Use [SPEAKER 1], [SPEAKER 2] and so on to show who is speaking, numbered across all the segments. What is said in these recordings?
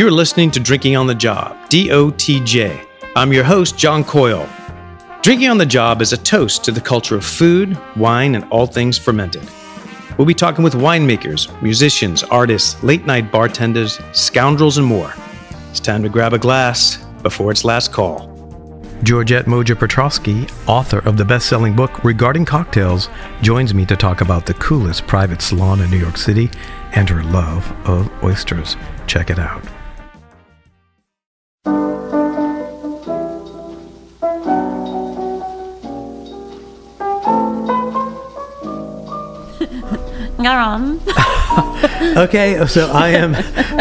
[SPEAKER 1] You're listening to Drinking on the Job, DOTJ. I'm your host, John Coyle. Drinking on the Job is a toast to the culture of food, wine, and all things fermented. We'll be talking with winemakers, musicians, artists, late night bartenders, scoundrels, and more. It's time to grab a glass before its last call. Georgette Moger Petraske, author of the best selling book Regarding Cocktails, joins me to talk about the coolest private salon in New York City and her love of oysters. Check it out. Okay, so I am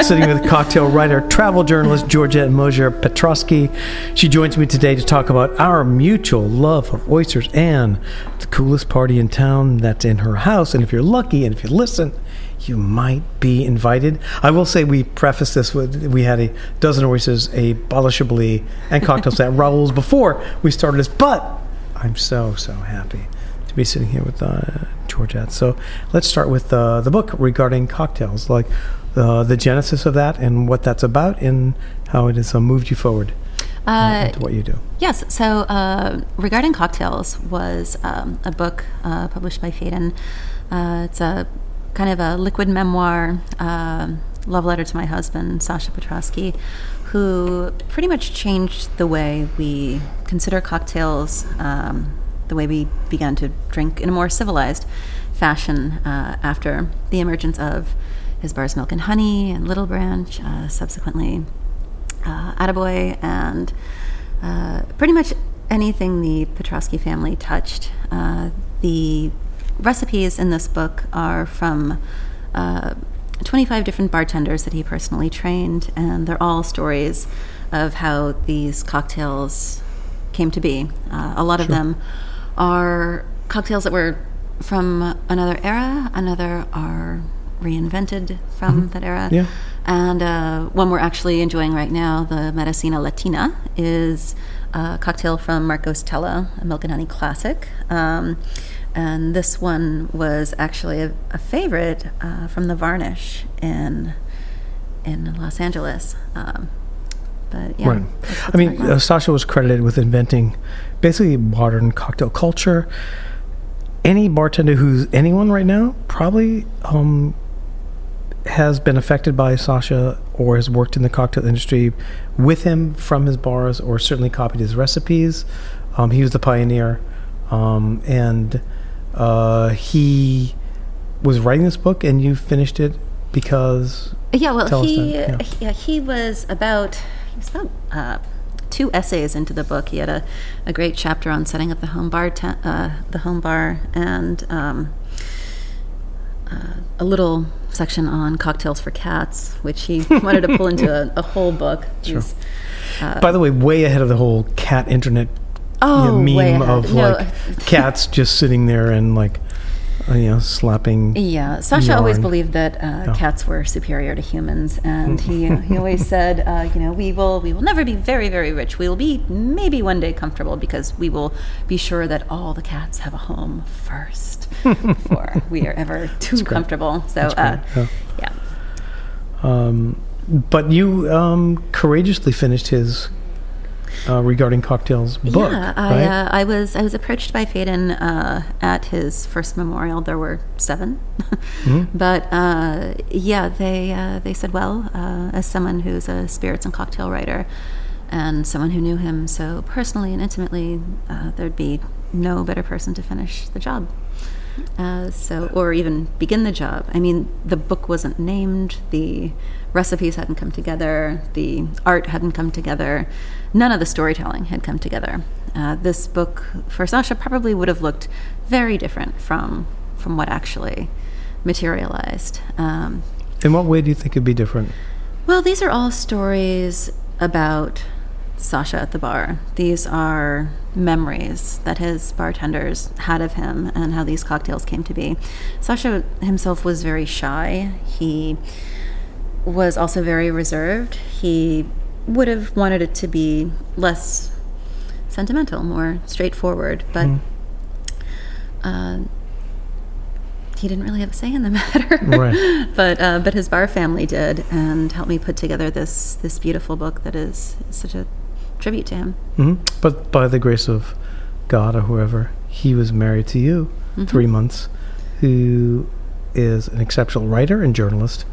[SPEAKER 1] sitting with cocktail writer, travel journalist Georgette Moger Petraske. She joins me today to talk about our mutual love of oysters and the coolest party in town that's in her house. And if you're lucky and if you listen, you might be invited. I will say we prefaced this with we had a dozen oysters, a bottle and cocktails at Raoul's before we started this, but I'm so, so happy to be sitting here with uh, Georgette. So let's start with uh, the book regarding cocktails, like uh, the genesis of that and what that's about and how it has uh, moved you forward uh, uh, into what you do.
[SPEAKER 2] Yes. So uh, regarding cocktails was um, a book published by Phaidon. it's a kind of a liquid memoir, love letter to my husband, Sasha Petraske, who pretty much changed the way we consider cocktails. Um, the way we began to drink in a more civilized fashion uh, after the emergence of his Bar's Milk and Honey and Little Branch, uh, subsequently uh, Attaboy, and uh, pretty much anything the Petraske family touched. Uh, the recipes in this book are from uh, 25 different bartenders that he personally trained, and they're all stories of how these cocktails came to be. Uh, a lot sure. of them are cocktails that were from another era, another are reinvented from mm-hmm. that era.
[SPEAKER 1] Yeah.
[SPEAKER 2] And uh, one we're actually enjoying right now, the Medicina Latina, is a cocktail from Marcos Tello, a milk and honey classic. Um, and this one was actually a, a favorite uh, from the Varnish in in Los Angeles. Um, but yeah,
[SPEAKER 1] right. I mean, uh, Sasha was credited with inventing basically modern cocktail culture. Any bartender who's anyone right now probably um, has been affected by Sasha or has worked in the cocktail industry with him from his bars or certainly copied his recipes. Um, he was the pioneer, um, and uh, he was writing this book, and you finished it because.
[SPEAKER 2] Yeah, well, he yeah. yeah. he was about he was about. Uh, two essays into the book. He had a, a great chapter on setting up the home bar, te- uh, the home bar, and um, uh, a little section on cocktails for cats, which he wanted to pull into a, a whole book.
[SPEAKER 1] Sure. Uh, By the way, way ahead of the whole cat internet
[SPEAKER 2] oh,
[SPEAKER 1] you know, meme of no. like cats just sitting there and like you know, slapping.
[SPEAKER 2] Yeah, Sasha always believed that uh, cats were superior to humans, and he he always said, uh, you know, we will we will never be very very rich. We will be maybe one day comfortable because we will be sure that all the cats have a home first before we are ever too comfortable. So, uh, yeah. yeah.
[SPEAKER 1] Um, but you um, courageously finished his uh, regarding cocktails book.
[SPEAKER 2] Yeah, I,
[SPEAKER 1] right?
[SPEAKER 2] uh, I was I was approached by Phaidon uh, at his first memorial. There were 7 mm-hmm. but uh, yeah, they uh, they said, well, uh, as someone who's a spirits and cocktail writer, and someone who knew him so personally and intimately, there'd be no better person to finish the job. Uh, so, or even begin the job. I mean, the book wasn't named, the recipes hadn't come together, the art hadn't come together, none of the storytelling had come together. Uh, this book for Sasha probably would have looked very different from from what actually materialized. Um,
[SPEAKER 1] In what way do you think it'd be different?
[SPEAKER 2] Well, these are all stories about Sasha at the bar. These are memories that his bartenders had of him and how these cocktails came to be. Sasha himself was very shy. He was also very reserved. He would have wanted it to be less sentimental, more straightforward, but mm. uh, he didn't really have a say in the matter.
[SPEAKER 1] Right.
[SPEAKER 2] but uh, but his bar family did, and helped me put together this this beautiful book that is such a tribute to him.
[SPEAKER 1] hmm But by the grace of God or whoever, he was married to you three months, who is an exceptional writer and journalist,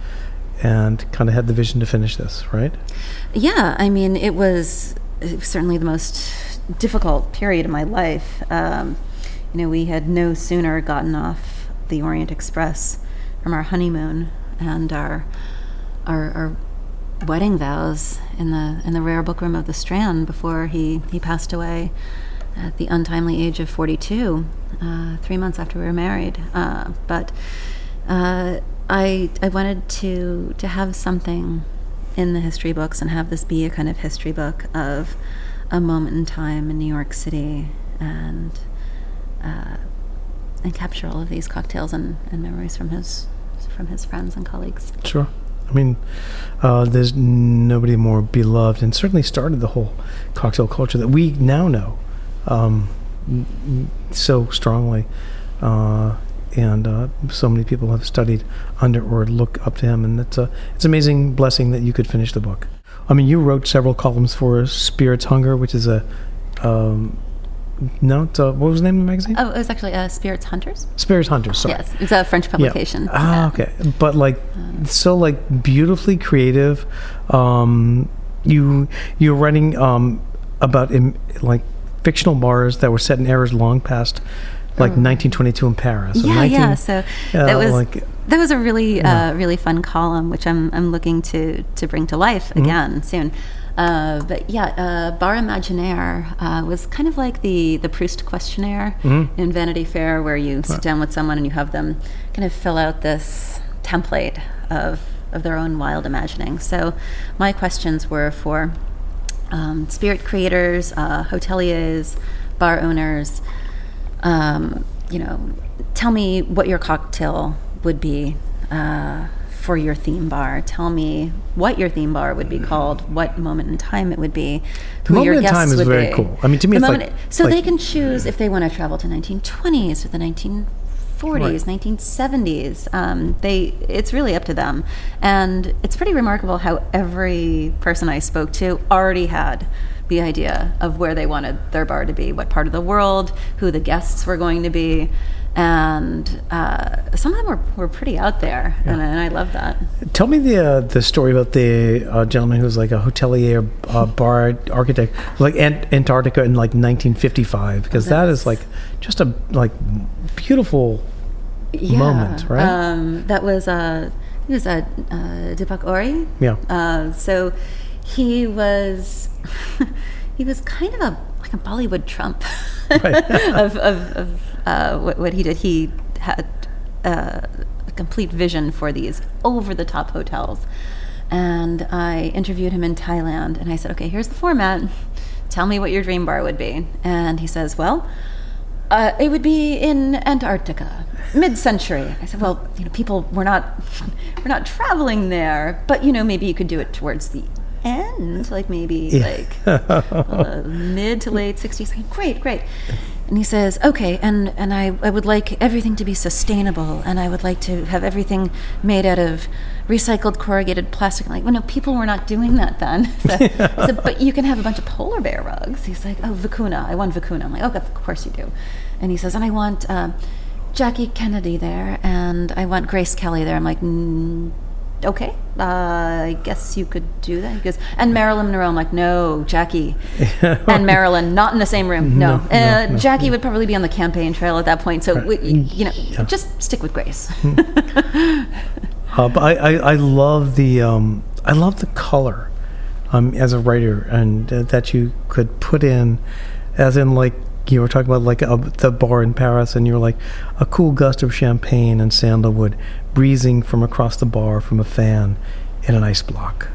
[SPEAKER 1] and kind of had the vision to finish this, right?
[SPEAKER 2] Yeah, I mean, it was, certainly the most difficult period of my life. Um, you know, we had no sooner gotten off the Orient Express from our honeymoon and our our, our wedding vows in the in the rare book room of the Strand before he he passed away at the untimely age of 42, uh, three months after we were married. Uh, but uh, I I wanted to to have something in the history books and have this be a kind of history book of a moment in time in New York City and uh, and capture all of these cocktails and, and memories from his from his friends and colleagues.
[SPEAKER 1] Sure. I mean, uh, there's nobody more beloved, and certainly started the whole cocktail culture that we now know um, so strongly. Uh, and uh, so many people have studied under or look up to him, and it's a it's an amazing blessing that you could finish the book. I mean, you wrote several columns for Spirits Hunger, which is a um, no, what was the name of the magazine?
[SPEAKER 2] Oh, it was actually uh, Spirits Hunters.
[SPEAKER 1] Spirits Hunters. Sorry.
[SPEAKER 2] Yes, it's a French publication.
[SPEAKER 1] Yeah. Ah, okay. But like, so like beautifully creative. Um, you you're writing um, about im- like fictional bars that were set in eras long past, like 1922 in Paris.
[SPEAKER 2] Yeah,
[SPEAKER 1] 19
[SPEAKER 2] yeah. So
[SPEAKER 1] uh,
[SPEAKER 2] that was
[SPEAKER 1] like
[SPEAKER 2] that was a really uh, really fun column, which I'm I'm looking to to bring to life
[SPEAKER 1] Mm-hmm.
[SPEAKER 2] again soon. Uh, but yeah, uh, Bar Imaginaire uh, was kind of like the the Proust questionnaire
[SPEAKER 1] Mm-hmm.
[SPEAKER 2] in Vanity Fair, where you sit down with someone and you have them kind of fill out this template of of their own wild imagining. So my questions were for um, spirit creators, uh, hoteliers, bar owners. Um, you know, tell me what your cocktail would be uh, for your theme bar. Tell me what your theme bar would be called, what moment in time it would be, who
[SPEAKER 1] Moment
[SPEAKER 2] your
[SPEAKER 1] in time is
[SPEAKER 2] would
[SPEAKER 1] very
[SPEAKER 2] be.
[SPEAKER 1] cool. I mean, to me,
[SPEAKER 2] The
[SPEAKER 1] it's like-
[SPEAKER 2] so
[SPEAKER 1] like-
[SPEAKER 2] they can choose if they want to travel to 1920s or the 1940s, 1970s. Um, they, it's really up to them, and it's pretty remarkable how every person I spoke to already had the idea of where they wanted their bar to be, what part of the world, who the guests were going to be, and uh, some of them were, were pretty out there, and, and I love that.
[SPEAKER 1] Tell me the uh, the story about the uh, gentleman who was like a hotelier, uh, bar architect, like Ant- Antarctica in like 1955, because that is like just a like beautiful moment, right?
[SPEAKER 2] Um, that was uh, he was a uh, Deepak Ohri.
[SPEAKER 1] Yeah.
[SPEAKER 2] Uh, so he was he was kind of a like a Bollywood Trump
[SPEAKER 1] Right.
[SPEAKER 2] of of, of uh, what, what he did. He had uh, a complete vision for these over the top hotels. And I interviewed him in Thailand and I said, okay, here's the format. Tell me what your dream bar would be. And he says, well, uh, it would be in Antarctica, mid-century. I said, well, you know, people we're not we're not traveling there, but you know, maybe you could do it towards the end, like maybe like uh, mid to late 60s. I said, great, great. And he says, okay, and, and I, I would like everything to be sustainable, and I would like to have everything made out of recycled corrugated plastic. I'm like, well, no, people were not doing that then. So, I said, but you can have a bunch of polar bear rugs. He's like, oh, vicuna. I want vicuna. I'm like, okay, of course you do. And he says, and I want uh, Jackie Kennedy there, and I want Grace Kelly there. I'm like, mm, okay, uh, I guess you could do that. He goes, and Marilyn Monroe. I'm like, no, Jackie and Marilyn, not in the same room. No,
[SPEAKER 1] No, no,
[SPEAKER 2] uh,
[SPEAKER 1] no,
[SPEAKER 2] Jackie would probably be on the campaign trail at that point. So, we, you know,
[SPEAKER 1] Yeah.
[SPEAKER 2] just stick with Grace.
[SPEAKER 1] Uh, but I, I, I love the um, I love the color um, as a writer, and uh, that you could put in, as in like you were talking about like a, the bar in Paris, and you're like a cool gust of champagne and sandalwood breezing from across the bar from a fan in an ice block,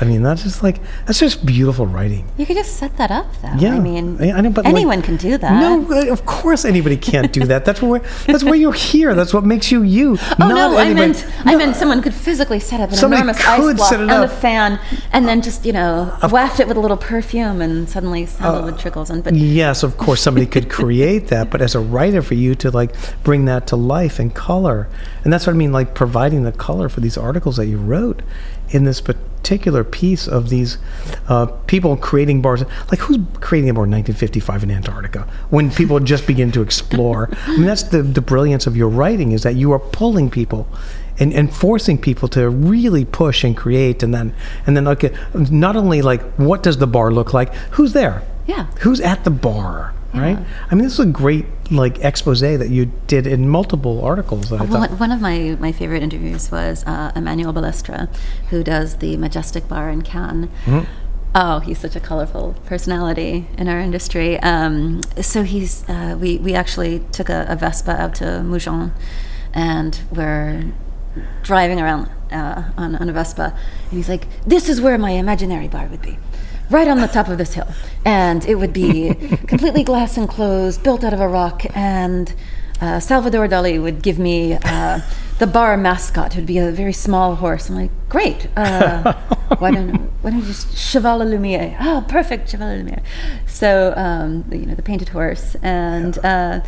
[SPEAKER 1] I mean, that's just like that's just beautiful writing.
[SPEAKER 2] You could just set that up, though.
[SPEAKER 1] Yeah,
[SPEAKER 2] I mean,
[SPEAKER 1] I- I know, but, like-
[SPEAKER 2] anyone can do that.
[SPEAKER 1] No, uh, of course anybody can't do that. That's where that's where you're here. That's what makes you you.
[SPEAKER 2] Oh no! I
[SPEAKER 1] anybody-
[SPEAKER 2] meant I meant someone could physically set up an
[SPEAKER 1] Somebody
[SPEAKER 2] enormous ice block and a fan, and then just you know waft it with a little perfume, and suddenly sandalwood trickles in. But
[SPEAKER 1] Yes, of course, somebody could create that, but as a writer, for you to like bring that to life and color, and that's what I mean, like providing the color for these articles that you wrote in this particular piece of these uh, people creating bars. Like, who's creating a bar in 1955 in Antarctica when people just begin to explore? I mean, that's the the brilliance of your writing is that you are pulling people. And, and forcing people to really push and create and then and then okay not only like what does the bar look like who's there
[SPEAKER 2] Yeah.
[SPEAKER 1] who's at the bar right i mean this is a great like expose that you did in multiple articles that I
[SPEAKER 2] Well, one of my, my favorite interviews was uh, Emmanuel Balestra, who does the Majestic Bar in Cannes.
[SPEAKER 1] Mm-hmm.
[SPEAKER 2] Oh, he's such a colorful personality in our industry. Um, so he's uh, we we actually took a, a Vespa out to Mougins, and we're driving around uh, on, on a Vespa, and he's like, "This is where my imaginary bar would be." Right on the top of this hill, and it would be completely glass enclosed, built out of a rock, and uh, Salvador Dali would give me uh, the bar mascot. It would be a very small horse. I'm like, great. Uh, why don't why don't you just Cheval Lumiere? Oh, perfect, Cheval Lumiere. So um, you know the painted horse, and uh,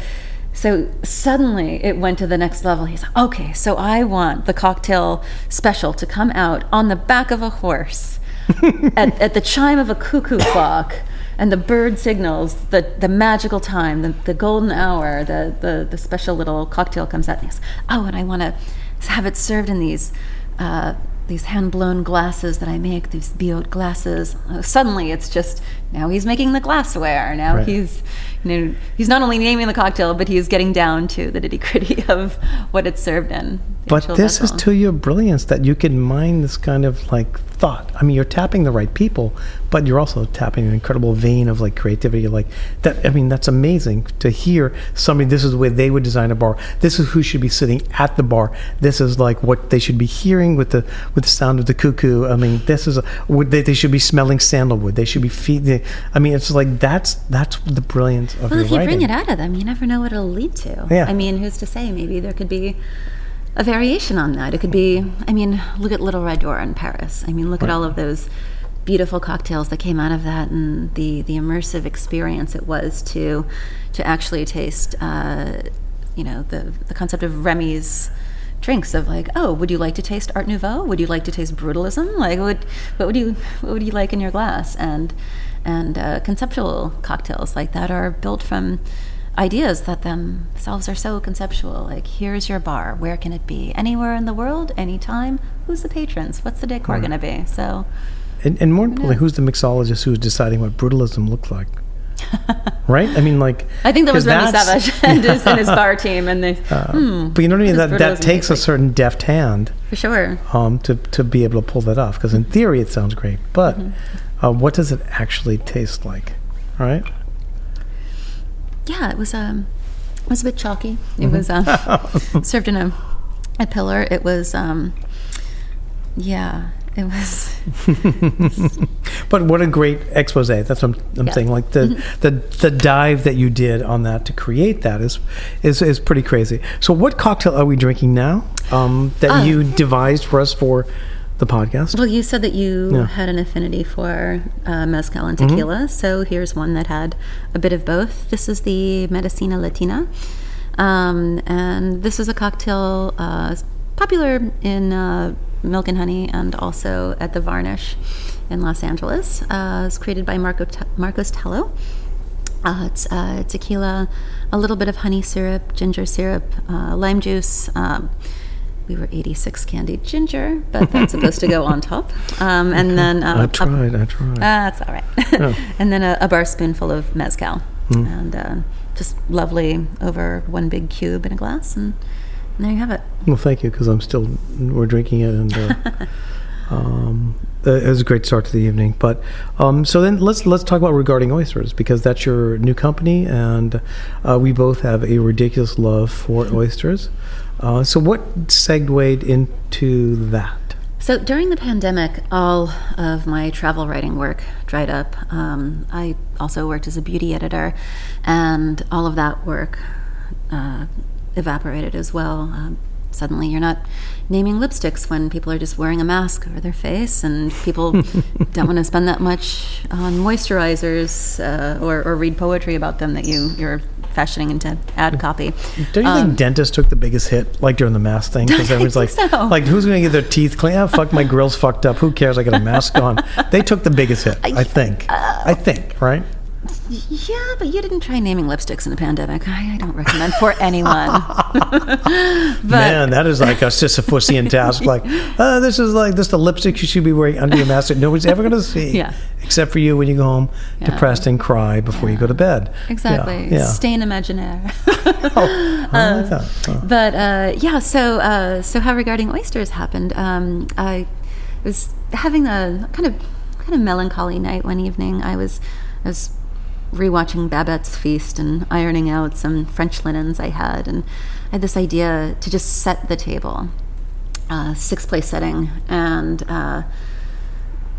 [SPEAKER 2] so suddenly it went to the next level. He's like, okay, so I want the cocktail special to come out on the back of a horse at, at the chime of a cuckoo clock and the bird signals the, the magical time, the, the golden hour, the, the, the special little cocktail comes out. And goes, oh, and I want to have it served in these uh, these hand blown glasses that I make, these Biot glasses. Uh, suddenly, it's just now he's making the glassware. Now
[SPEAKER 1] Right.
[SPEAKER 2] he's you know he's not only naming the cocktail, but he's getting down to the nitty gritty of what it's served in.
[SPEAKER 1] But this is to your brilliance that you can mine this kind of like thought. I mean you're tapping the right people but you're also tapping an incredible vein of like creativity like that i mean that's amazing to hear somebody this is the way they would design a bar. This is who should be sitting at the bar. This is like what they should be hearing with the with the sound of the cuckoo. I mean this is would they, they should be smelling sandalwood. They should be feeding i mean it's like that's that's the brilliance of
[SPEAKER 2] Well, if you
[SPEAKER 1] writing.
[SPEAKER 2] bring it out of them, you never know what it'll lead to.
[SPEAKER 1] Yeah.
[SPEAKER 2] I mean, who's to say? Maybe there could be a variation on that. It could be, I mean, look at Little Red Door in Paris. I mean, look at all of those beautiful cocktails that came out of that and the, the immersive experience it was to to actually taste, uh, you know, the, the concept of Remy's drinks of like, oh, would you like to taste Art Nouveau? Would you like to taste brutalism? Like, what, what would you what would you like in your glass? And and uh, conceptual cocktails like that are built from ideas that themselves are so conceptual. Like, here's your bar. Where can it be? Anywhere in the world, anytime. Who's the patrons? What's the decor going to be? So,
[SPEAKER 1] And, and more importantly, who's the mixologist who's deciding what brutalism looks like? right? I mean, like.
[SPEAKER 2] I think that was Remy Savage and his, and his bar team, and they, hmm,
[SPEAKER 1] But you know what I mean? That, that takes a certain deft hand
[SPEAKER 2] for sure.
[SPEAKER 1] um, to, to be able to pull that off. Because in theory, it sounds great. But
[SPEAKER 2] Mm-hmm.
[SPEAKER 1] uh, what does it actually taste like? All right?
[SPEAKER 2] Yeah, it was um, it was a bit chalky. It was um, served in a a pillar. It was um, yeah, it was.
[SPEAKER 1] But what a great expose. That's what I'm, I'm
[SPEAKER 2] Yeah.
[SPEAKER 1] saying. Like the, the the dive that you did on that to create that is is, is pretty crazy. So what cocktail are we drinking now um, that
[SPEAKER 2] Ah.
[SPEAKER 1] you devised for us for the podcast?
[SPEAKER 2] Well, you said that you
[SPEAKER 1] Yeah.
[SPEAKER 2] had an affinity for uh, mezcal and
[SPEAKER 1] Mm-hmm.
[SPEAKER 2] tequila, so here's one that had a bit of both. This is the Medicina Latina, um, and this is a cocktail uh, popular in uh, Milk and Honey and also at the Varnish in Los Angeles. Uh, it's created by Marco T- Marcos Tello. Uh, it's uh, tequila, a little bit of honey syrup, ginger syrup, uh, lime juice. Um, we were 86 candied ginger, but that's supposed to go on top. Um, and then uh,
[SPEAKER 1] I
[SPEAKER 2] a-
[SPEAKER 1] tried. I tried.
[SPEAKER 2] Ah, that's all right. and then a, a bar spoonful of mezcal,
[SPEAKER 1] Hmm.
[SPEAKER 2] and uh, just lovely over one big cube in a glass, and, and there you have it.
[SPEAKER 1] Well, thank you, because I'm still we're drinking it, and uh, um, uh, it was a great start to the evening. But um, so then let's let's talk about regarding oysters because that's your new company, and uh, we both have a ridiculous love for oysters. Uh, so what segued into that?
[SPEAKER 2] So during the pandemic, all of my travel writing work dried up. Um, I also worked as a beauty editor, and all of that work uh, evaporated as well. Um, suddenly, you're not naming lipsticks when people are just wearing a mask over their face, and people don't want to spend that much on moisturizers uh, or, or read poetry about them that you you're fashioning into ad copy.
[SPEAKER 1] Don't you
[SPEAKER 2] Um,
[SPEAKER 1] think dentists took the biggest hit, like during the mask thing? Because everyone's like,
[SPEAKER 2] so.
[SPEAKER 1] like who's going to get their teeth clean? Oh, fuck, my grill's fucked up. Who cares? I got a mask on. They took the biggest hit, I think. I think, right?
[SPEAKER 2] Yeah, but you didn't try naming lipsticks in a pandemic. I, I don't recommend for anyone. but
[SPEAKER 1] Man, that is like a Sisyphusian task. Like, uh, this is like this is the lipstick you should be wearing under your mask that nobody's ever going to see,
[SPEAKER 2] Yeah.
[SPEAKER 1] except for you when you go home
[SPEAKER 2] Yeah.
[SPEAKER 1] depressed and cry before you go to bed. Yeah,
[SPEAKER 2] exactly,
[SPEAKER 1] Yeah.
[SPEAKER 2] stain imaginaire.
[SPEAKER 1] Oh, I like that. Oh.
[SPEAKER 2] But uh, yeah, so uh, so how regarding oysters happened? Um, I was having a kind of kind of melancholy night one evening. I was I was rewatching Babette's Feast and ironing out some French linens I had, and I had this idea to just set the table, uh, six place setting, and. Uh,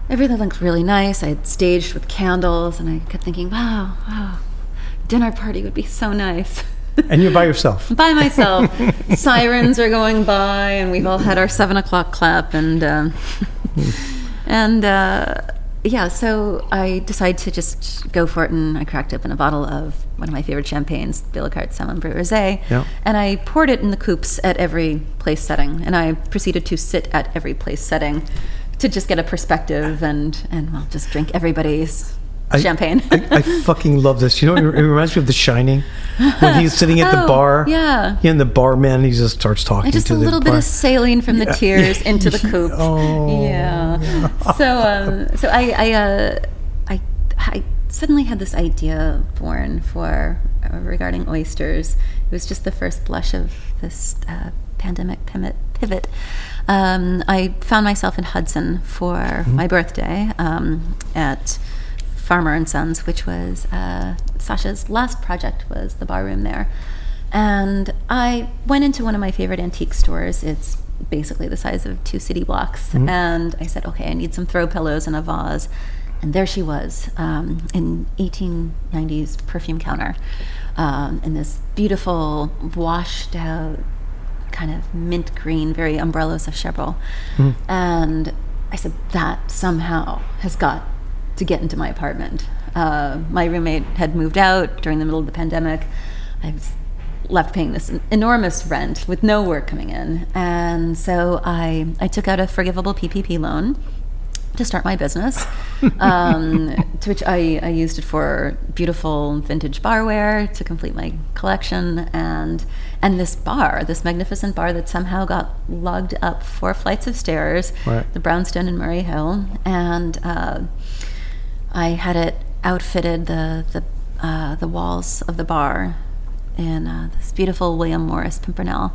[SPEAKER 2] Everything looked really nice. I had staged with candles, and I kept thinking, "Wow, wow, dinner party would be so nice."
[SPEAKER 1] And you're by yourself.
[SPEAKER 2] by myself. Sirens are going by, and we've all had our seven o'clock clap, and um, and uh, yeah. So I decided to just go for it, and I cracked open a bottle of one of my favorite champagnes, Billecart-Salmon Brut Rosé,
[SPEAKER 1] Yeah.
[SPEAKER 2] and I poured it in the coupes at every place setting, and I proceeded to sit at every place setting to just get a perspective and and well, just drink everybody's
[SPEAKER 1] I-
[SPEAKER 2] champagne.
[SPEAKER 1] I, I fucking love this. You know, it reminds me of The Shining when he's sitting at the
[SPEAKER 2] Oh,
[SPEAKER 1] bar.
[SPEAKER 2] yeah.
[SPEAKER 1] and the barman he just starts talking
[SPEAKER 2] And just a
[SPEAKER 1] the
[SPEAKER 2] little
[SPEAKER 1] bar.
[SPEAKER 2] bit of saline from the
[SPEAKER 1] Yeah.
[SPEAKER 2] tears into the coop.
[SPEAKER 1] Oh,
[SPEAKER 2] yeah. So, um, so I, I, uh, I, I suddenly had this idea born for uh, regarding oysters. It was just the first blush of this uh, pandemic pivot. pivot. Um, I found myself in Hudson for
[SPEAKER 1] Mm-hmm.
[SPEAKER 2] my birthday um, at Farmer and Sons, which was uh, Sasha's last project was the bar room there. And I went into one of my favorite antique stores. It's basically the size of two city blocks. And I said, okay, I need some throw pillows and a vase. And there she was, um, in 1890s perfume counter, um, in this beautiful, washed out, kind of mint green, very umbrellas of Cherbourg. And I said, that somehow has got to get into my apartment. Uh, my roommate had moved out during the middle of the pandemic. I was left paying this enormous rent with no work coming in. And so I, I took out a forgivable PPP loan to start my business, um, to which I, I used it for beautiful vintage barware to complete my collection, and and this bar, this magnificent bar that somehow got lugged up four flights of stairs,
[SPEAKER 1] Right.
[SPEAKER 2] the brownstone in Murray Hill, and uh, I had it outfitted the the uh, the walls of the bar in uh, this beautiful William Morris Pimpernel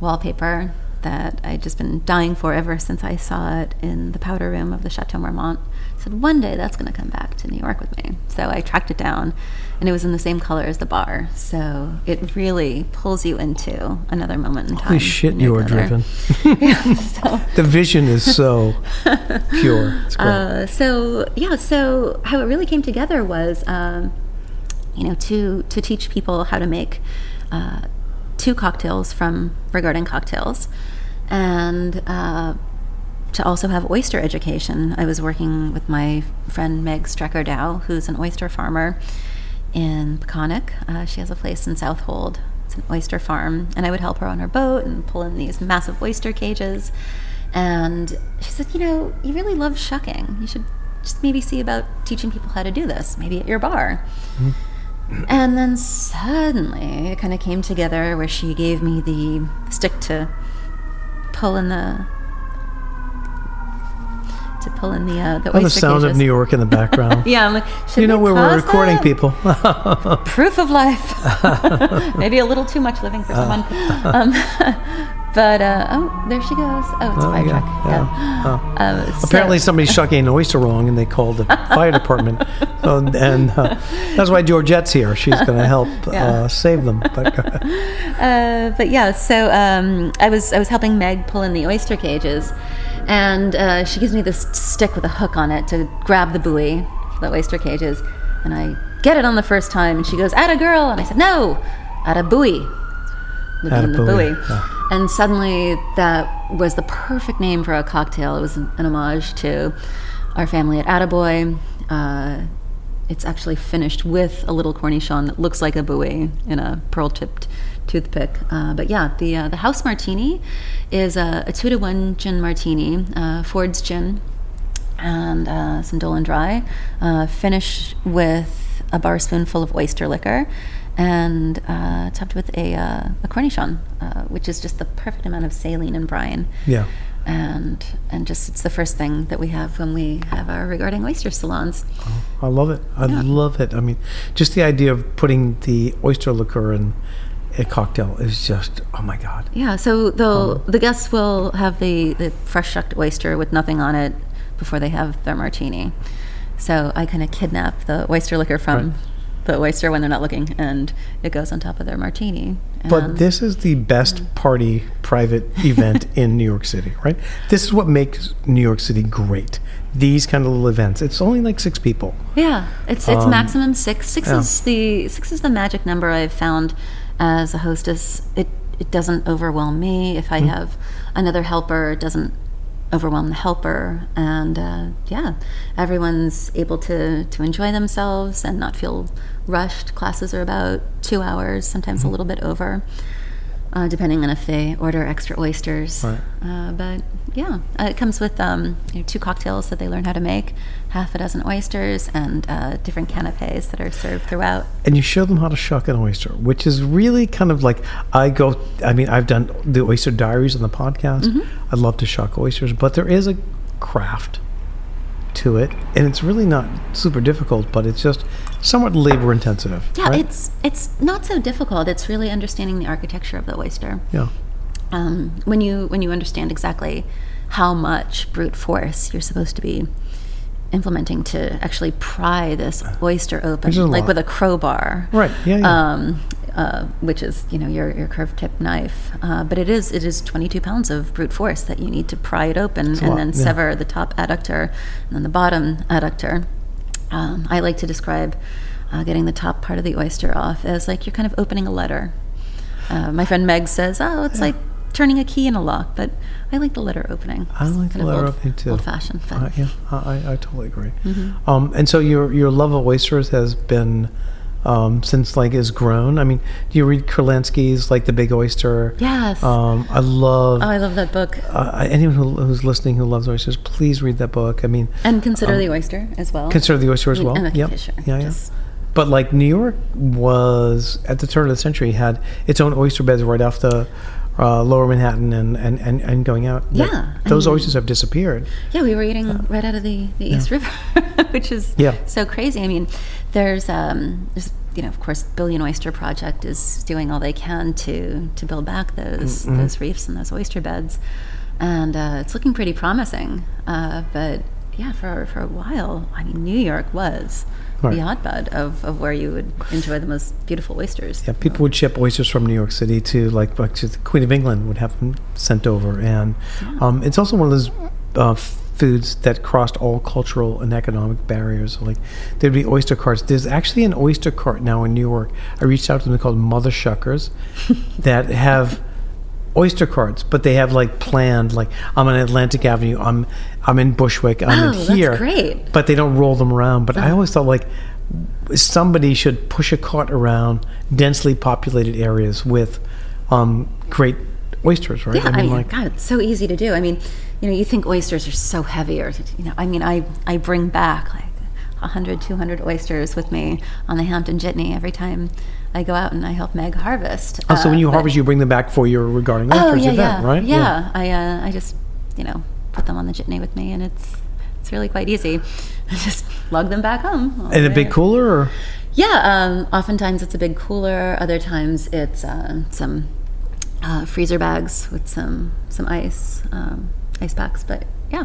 [SPEAKER 2] wallpaper that I'd just been dying for ever since I saw it in the powder room of the Chateau Marmont. I said one day that's going to come back to New York with me. So I tracked it down, and it was in the same color as the bar. So it really pulls you into another moment in time.
[SPEAKER 1] Holy shit, you
[SPEAKER 2] you're
[SPEAKER 1] driven.
[SPEAKER 2] yeah, so,
[SPEAKER 1] The vision is so pure. It's great.
[SPEAKER 2] uh, so yeah, so how it really came together was, um, you know, to to teach people how to make uh, two cocktails from regarding cocktails, and uh, to also have oyster education. I was working with my friend Meg Strecker Dow, who's an oyster farmer in Peconic. Uh, she has a place in Southold. It's an oyster farm, and I would help her on her boat and pull in these massive oyster cages. And she said, "You know, you really love shucking. You should just maybe see about teaching people how to do this, maybe at your bar." And then suddenly it kind of came together where she gave me the stick to pull in the to pull in the uh, the
[SPEAKER 1] oh, the sound of. New York in the background.
[SPEAKER 2] Yeah, I'm like,
[SPEAKER 1] You know
[SPEAKER 2] we
[SPEAKER 1] where we're recording
[SPEAKER 2] that?
[SPEAKER 1] people.
[SPEAKER 2] Proof of life. Maybe a little too much living for someone.
[SPEAKER 1] Uh.
[SPEAKER 2] Um, but uh, oh, there she goes. Oh, it's a
[SPEAKER 1] Oh,
[SPEAKER 2] fire
[SPEAKER 1] yeah,
[SPEAKER 2] truck.
[SPEAKER 1] yeah. Oh.
[SPEAKER 2] Uh, so-
[SPEAKER 1] Apparently, somebody's shucking an oyster wrong, and they called the fire department. So, and uh, that's why Georgette's here. She's going to help
[SPEAKER 2] Yeah.
[SPEAKER 1] uh, save them. But
[SPEAKER 2] Uh, but yeah, so um, I was I was helping Meg pull in the oyster cages, and uh, she gives me this stick with a hook on it to grab the buoy, the oyster cages, and I get it on the first time, and she goes, "At a girl," and I said, "No, at a buoy." Looking in the buoy.
[SPEAKER 1] yeah.
[SPEAKER 2] And suddenly, that was the perfect name for a cocktail. It was an, an homage to our family at Attaboy. Uh, it's actually finished with a little cornichon that looks like a buoy in a pearl-tipped toothpick. Uh, but yeah, the uh, the house martini is a, a two to one gin martini, uh, Ford's gin, and uh, some Dolin Dry, uh, finished with a bar spoonful of oyster liquor, and uh, topped with a uh, a cornichon, uh, which is just the perfect amount of saline and brine
[SPEAKER 1] yeah.
[SPEAKER 2] and and just it's the first thing that we have when we have our regarding oyster salons.
[SPEAKER 1] I love it. I
[SPEAKER 2] Yeah.
[SPEAKER 1] love it. I mean, just the idea of putting the oyster liqueur in a cocktail is just, oh my God.
[SPEAKER 2] Yeah, so the the guests will have the, the fresh shucked oyster with nothing on it before they have their martini. So I kind of kidnap the oyster liquor from
[SPEAKER 1] Right.
[SPEAKER 2] the oyster when they're not looking, and it goes on top of their martini.
[SPEAKER 1] But this is the best party private event in New York City, right? This is what makes New York City great. These kind of little events. It's only like six people.
[SPEAKER 2] Yeah, it's it's
[SPEAKER 1] Um,
[SPEAKER 2] maximum six. Six
[SPEAKER 1] yeah.
[SPEAKER 2] is the six is the magic number I've found as a hostess. It it doesn't overwhelm me if I
[SPEAKER 1] Mm-hmm.
[SPEAKER 2] have another helper. It doesn't overwhelm the helper, and uh, yeah, everyone's able to to enjoy themselves and not feel rushed. Classes are about two hours, sometimes
[SPEAKER 1] Mm-hmm.
[SPEAKER 2] a little bit over. Uh, depending on if they order extra oysters,
[SPEAKER 1] Right.
[SPEAKER 2] uh, but yeah, uh, it comes with um, you know, two cocktails that they learn how to make, half a dozen oysters, and uh, different canapes that are served throughout.
[SPEAKER 1] and you show them how to shuck an oyster, which is really kind of like I go. I mean, I've done the oyster diaries on the podcast.
[SPEAKER 2] Mm-hmm.
[SPEAKER 1] I love to shuck oysters, but there is a craft to it, and it's really not super difficult, but it's just somewhat labor intensive.
[SPEAKER 2] Yeah,
[SPEAKER 1] right?
[SPEAKER 2] it's it's not so difficult. It's really understanding the architecture of the oyster.
[SPEAKER 1] yeah,
[SPEAKER 2] Um, when you when you understand exactly how much brute force you're supposed to be implementing to actually pry this oyster open,
[SPEAKER 1] Which is a
[SPEAKER 2] like
[SPEAKER 1] lot.
[SPEAKER 2] with a crowbar.
[SPEAKER 1] right. Yeah, yeah.
[SPEAKER 2] um, uh, which is you know your your curved tip knife. Uh, but it is it is 22 pounds of brute force that you need to pry it open
[SPEAKER 1] a
[SPEAKER 2] and then
[SPEAKER 1] yeah.
[SPEAKER 2] sever the top adductor and then the bottom adductor. Um, I like to describe uh, getting the top part of the oyster off as like you're kind of opening a letter. Uh, my friend Meg says, "Oh, it's like." Turning a key in a lock, but I like the letter opening.
[SPEAKER 1] I like the letter
[SPEAKER 2] old,
[SPEAKER 1] opening too.
[SPEAKER 2] Old fashioned,
[SPEAKER 1] Uh, yeah, I, I- I totally agree.
[SPEAKER 2] Mm-hmm.
[SPEAKER 1] Um, and so your your love of oysters has been um, since like is grown. I mean, do you read Kurlansky's like The Big Oyster?
[SPEAKER 2] yes.
[SPEAKER 1] Um, I love
[SPEAKER 2] oh, I love that book.
[SPEAKER 1] uh, anyone who, who's listening who loves oysters. Please read that book. I mean,
[SPEAKER 2] And consider the oyster as well.
[SPEAKER 1] um, consider the oyster as
[SPEAKER 2] I mean,
[SPEAKER 1] well. Yep.
[SPEAKER 2] Fisher,
[SPEAKER 1] Yeah, yeah. But like New York was at the turn of the century had its own oyster beds right off the uh, Lower Manhattan and, and, and, and going out. That-
[SPEAKER 2] Yeah, I
[SPEAKER 1] those
[SPEAKER 2] mean-
[SPEAKER 1] oysters have disappeared.
[SPEAKER 2] Yeah, we were eating right out of the, the East River, which is
[SPEAKER 1] Yeah.
[SPEAKER 2] so crazy. I mean, there's, um, there's, you know, of course, Billion Oyster Project is doing all they can to to build back those those reefs and those oyster beds, and uh, it's looking pretty promising. Uh, but yeah, for for a while, I mean, New York was
[SPEAKER 1] Right.
[SPEAKER 2] the hotbed of, of where you would enjoy the most beautiful oysters.
[SPEAKER 1] Yeah, people would ship oysters from New York City to like, like to the Queen of England would have them sent over, and um, it's also one of those uh, foods that crossed all cultural and economic barriers. Like there'd be oyster carts. There's actually an oyster cart now in New York. I reached out to them called Mother Shuckers that have oyster carts, but they have like planned like I'm on Atlantic Avenue, I'm I'm in Bushwick, I'm
[SPEAKER 2] Oh,
[SPEAKER 1] in
[SPEAKER 2] that's
[SPEAKER 1] here.
[SPEAKER 2] great.
[SPEAKER 1] But they don't roll them around. But I always thought like somebody should push a cart around densely populated areas with um, great oysters, right?
[SPEAKER 2] Yeah, I mean,
[SPEAKER 1] like
[SPEAKER 2] God, it's so easy to do. I mean, you know, you think oysters are so heavy, or you know, I mean, I I bring back like 100, 200 oysters with me on the Hampton Jitney every time I go out and I help Meg harvest.
[SPEAKER 1] oh, so when
[SPEAKER 2] Uh,
[SPEAKER 1] you
[SPEAKER 2] but-
[SPEAKER 1] harvest, you bring them back for your regarding
[SPEAKER 2] oh yeah,
[SPEAKER 1] event,
[SPEAKER 2] yeah,
[SPEAKER 1] right?
[SPEAKER 2] Yeah, I uh, I just you know put them on the jitney with me, and it's it's really quite easy. I just lug them back home.
[SPEAKER 1] In a big cooler, or
[SPEAKER 2] Yeah, um, oftentimes it's a big cooler. Other times it's uh, some uh, freezer bags with some some ice, um, ice packs. But yeah,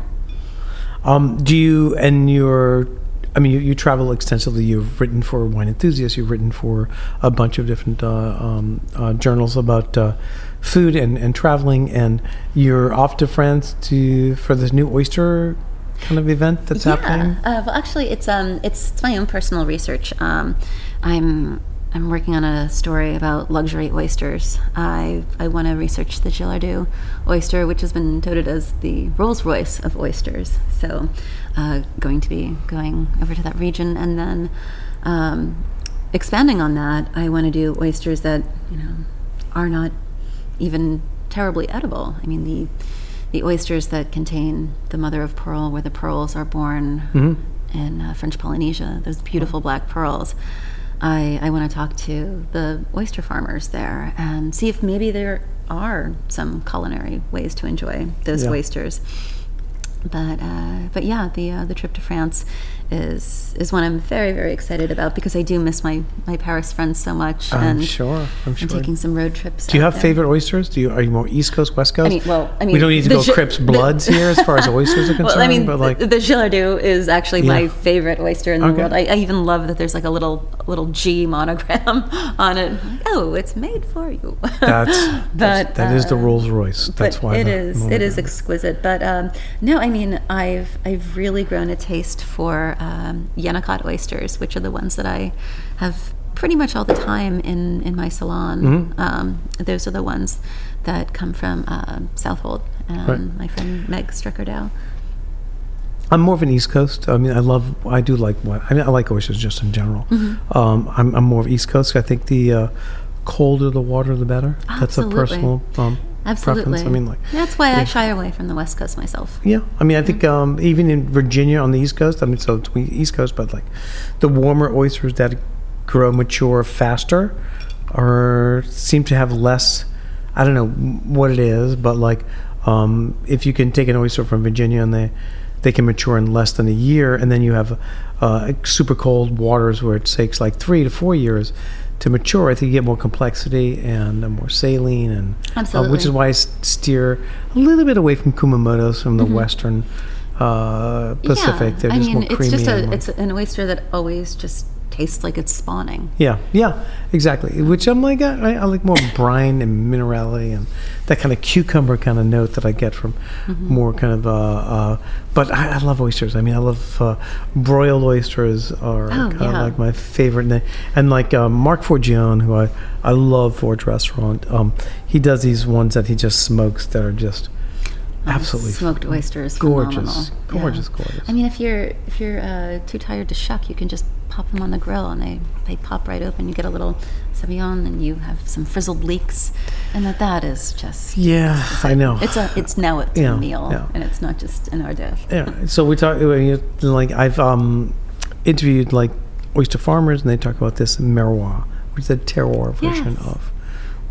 [SPEAKER 1] Um, do you and your I mean, you, you travel extensively. You've written for Wine Enthusiast. You've written for a bunch of different uh, um, uh, journals about uh, food and, and traveling. And you're off to France to for this new oyster kind of event that's happening.
[SPEAKER 2] Uh, well, actually, it's um, it's it's my own personal research. Um, I'm I'm working on a story about luxury oysters. I I want to research the Gillardeau oyster, which has been touted as the Rolls Royce of oysters. So, uh, going to be going over to that region, and then um, expanding on that, I want to do oysters that you know are not even terribly edible. I mean the the oysters that contain the mother of pearl, where the pearls are born
[SPEAKER 1] Mm-hmm.
[SPEAKER 2] in uh, French Polynesia, those beautiful black pearls. I, I want to talk to the oyster farmers there and see if maybe there are some culinary ways to enjoy those
[SPEAKER 1] Yeah.
[SPEAKER 2] oysters. But uh, but yeah, the uh, the trip to France is is one I'm very very excited about because I do miss my my Paris friends so much.
[SPEAKER 1] I'm
[SPEAKER 2] and
[SPEAKER 1] sure. I'm
[SPEAKER 2] and
[SPEAKER 1] sure.
[SPEAKER 2] taking some road trips.
[SPEAKER 1] Do you have
[SPEAKER 2] there.
[SPEAKER 1] favorite oysters? Do you are you more East Coast, West Coast?
[SPEAKER 2] mean, well, I mean, we
[SPEAKER 1] don't need to go Crips Bloods here as far as oysters are concerned.
[SPEAKER 2] Well, I mean,
[SPEAKER 1] but like,
[SPEAKER 2] the, the is actually my favorite oyster in the
[SPEAKER 1] Okay.
[SPEAKER 2] world. I, I even love that there's like a little little G monogram on it. Oh, it's made for you.
[SPEAKER 1] that's, that's
[SPEAKER 2] But,
[SPEAKER 1] that is the
[SPEAKER 2] uh,
[SPEAKER 1] Rolls Royce. That's why
[SPEAKER 2] it
[SPEAKER 1] the monogram.
[SPEAKER 2] is exquisite. But um, no, I mean I've I've really grown a taste for um, oysters, which are the ones that I have pretty much all the time in in my salon.
[SPEAKER 1] Mm-hmm.
[SPEAKER 2] Um, those are the ones that come from uh, Southold and
[SPEAKER 1] Right.
[SPEAKER 2] my friend Meg Strickerdow.
[SPEAKER 1] I'm more of an East Coast. I mean, I love. I do like what I mean. I like oysters just in general.
[SPEAKER 2] Mm-hmm.
[SPEAKER 1] Um, I'm, I'm more of East Coast. I think the uh, colder the water, the better. That's a personal um,
[SPEAKER 2] Absolutely.
[SPEAKER 1] preference. I mean, like
[SPEAKER 2] that's why I shy away from the West Coast myself.
[SPEAKER 1] Yeah, I mean, I think um, even in Virginia on the East Coast, I mean, so it's East Coast, but like the warmer oysters that grow mature faster or seem to have less. I don't know what it is, but like um, if you can take an oyster from Virginia and they they can mature in less than a year, and then you have uh, super cold waters where it takes like three to four years to mature. I think you get more complexity and uh, more saline, and uh, which is why I steer a little bit away from Kumamoto's from the western uh, Pacific. They're
[SPEAKER 2] Mm-hmm. I
[SPEAKER 1] just
[SPEAKER 2] mean,
[SPEAKER 1] more
[SPEAKER 2] it's
[SPEAKER 1] creamy.
[SPEAKER 2] just a it's an oyster that always just tastes like it's spawning.
[SPEAKER 1] yeah, yeah, exactly. Which I'm like, I, I like more brine and minerality and that kind of cucumber kind of note that I get from
[SPEAKER 2] Mm-hmm.
[SPEAKER 1] more kind of. Uh, uh, but I, I love oysters. I mean, I love uh, broiled oysters are
[SPEAKER 2] Oh,
[SPEAKER 1] kind of
[SPEAKER 2] yeah.
[SPEAKER 1] like my favorite. And, and like uh, Marc Forgione, who I I love Ford's restaurant. Um, he does these ones that he just smokes that are just absolutely
[SPEAKER 2] smoked oysters,
[SPEAKER 1] gorgeous,
[SPEAKER 2] phenomenal. Yeah.
[SPEAKER 1] gorgeous, gorgeous.
[SPEAKER 2] I mean, if you're if you're uh, too tired to shuck, you can just pop them on the grill and they they pop right open. You get a little sauvignon and you have some frizzled leeks, and that that is just
[SPEAKER 1] Yeah, I know.
[SPEAKER 2] it's a it's now it's
[SPEAKER 1] Yeah,
[SPEAKER 2] a meal
[SPEAKER 1] yeah.
[SPEAKER 2] and it's not just an hors d'oeuvre.
[SPEAKER 1] yeah. So we talk like I've um, interviewed like oyster farmers, and they talk about this merroir, which is a terroir version
[SPEAKER 2] Yes.
[SPEAKER 1] of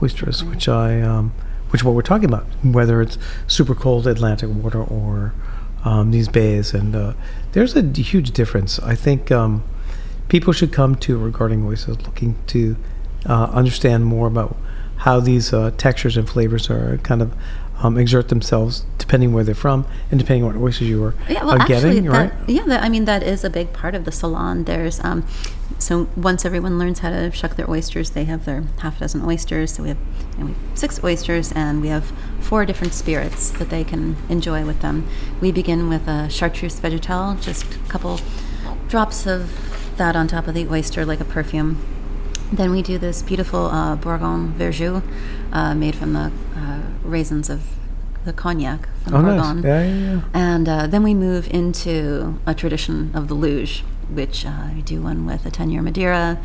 [SPEAKER 1] oysters, which I um, which is what we're talking about, whether it's super cold Atlantic water or um, these bays, and uh, there's a huge difference. I think um, people should come to regarding oysters, looking to uh, understand more about how these uh, textures and flavors are kind of um, exert themselves depending where they're from and depending on what oysters you are,
[SPEAKER 2] Yeah, well,
[SPEAKER 1] are
[SPEAKER 2] actually,
[SPEAKER 1] getting, right?
[SPEAKER 2] that, yeah, that, I mean that is a big part of the salon. There's um, so once everyone learns how to shuck their oysters, they have their half a dozen oysters. So we have, you know, we have six oysters, and we have four different spirits that they can enjoy with them. We begin with a chartreuse vegetal, just a couple drops of that on top of the oyster, like a perfume. Then we do this beautiful uh, Bourgogne Verjus, uh, made from the uh, raisins of the cognac from
[SPEAKER 1] Oh, nice.
[SPEAKER 2] Bourgogne.
[SPEAKER 1] Yeah, yeah, yeah.
[SPEAKER 2] And uh, then we move into a tradition of the luge, which uh, we do one with a 10 year Madeira.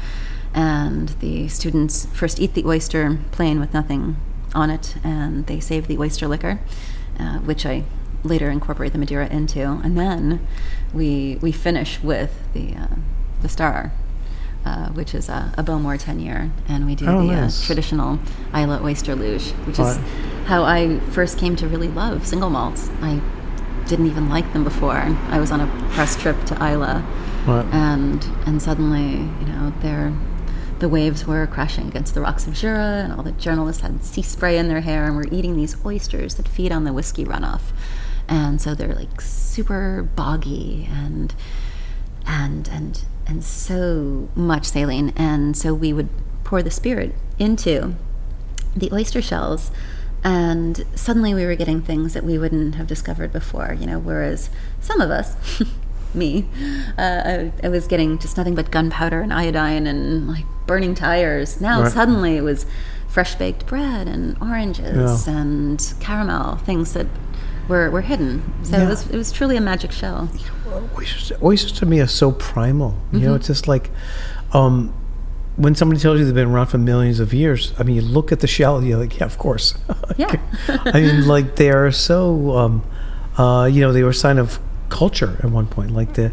[SPEAKER 2] And the students first eat the oyster plain with nothing on it, and they save the oyster liquor, uh, which I later incorporate the Madeira into. And then we, we finish with the, uh, the star. Uh, which is a, a Bowmore 10 year, and we do
[SPEAKER 1] Oh,
[SPEAKER 2] the
[SPEAKER 1] nice.
[SPEAKER 2] uh, traditional Islay oyster luge, which is
[SPEAKER 1] Right.
[SPEAKER 2] how I first came to really love single malts. I didn't even like them before. I was on a press trip to Islay,
[SPEAKER 1] Right.
[SPEAKER 2] and and suddenly, you know, they're the waves were crashing against the rocks of Jura, and all the journalists had sea spray in their hair and were eating these oysters that feed on the whiskey runoff. And so they're like super boggy and and and and so much saline. And so we would pour the spirit into the oyster shells and suddenly we were getting things that we wouldn't have discovered before you know whereas some of us me uh, I, I, was getting just nothing but gunpowder and iodine and like burning tires now right. suddenly it was fresh baked bread and oranges yeah. and caramel things that were, were hidden so yeah. it, was, it was truly a magic shell
[SPEAKER 1] oysters, oysters to me are so primal mm-hmm. you know it's just like um, when somebody tells you they've been around for millions of years, I mean, you look at the shell, you're like, yeah, of course.
[SPEAKER 2] Yeah.
[SPEAKER 1] I mean, like they are so, um, uh, you know, they were a sign of culture at one point. Like the,